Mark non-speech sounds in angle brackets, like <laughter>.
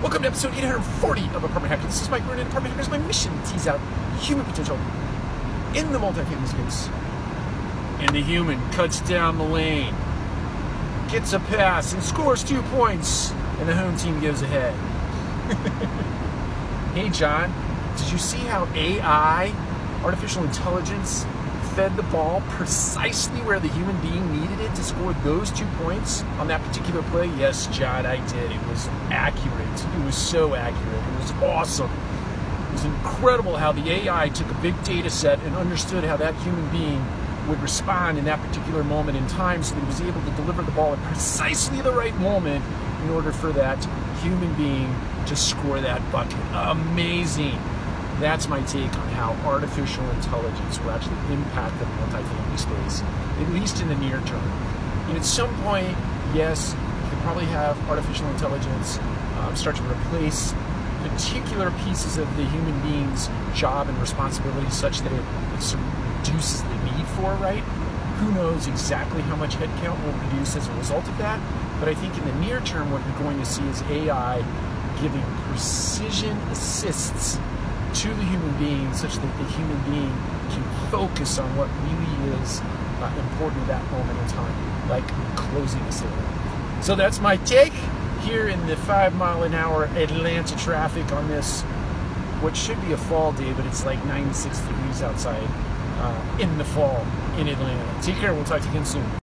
Welcome to episode 840 of Apartment Hacker. This is Mike Brewer, Apartment Hackers. My mission to tease out human potential in the multifamily space. And the human cuts down the lane, gets a pass, and scores two points, and the home team goes ahead. <laughs> hey, John, did you see how AI, artificial intelligence, fed the ball precisely where the human being needed it to score those two points on that particular play? Yes, John, I did. It was accurate. It was so accurate. It was awesome. It was incredible how the AI took a big data set and understood how that human being would respond in that particular moment in time so that he was able to deliver the ball at precisely the right moment in order for that human being to score that bucket. Amazing. That's my take on how artificial intelligence will actually impact the multifamily space, at least in the near term. And at some point, yes, you probably have artificial intelligence um, start to replace particular pieces of the human being's job and responsibility such that it, it reduces the need for, right? Who knows exactly how much headcount will reduce as a result of that? But I think in the near term, what you're going to see is AI giving precision assists to the human being such that the human being can focus on what really is uh, important at that moment in time, like closing a sale. So that's my take here in the five mile an hour Atlanta traffic on this, what should be a fall day, but it's like 96 degrees outside uh, in the fall in Atlanta. Take care. We'll talk to you again soon.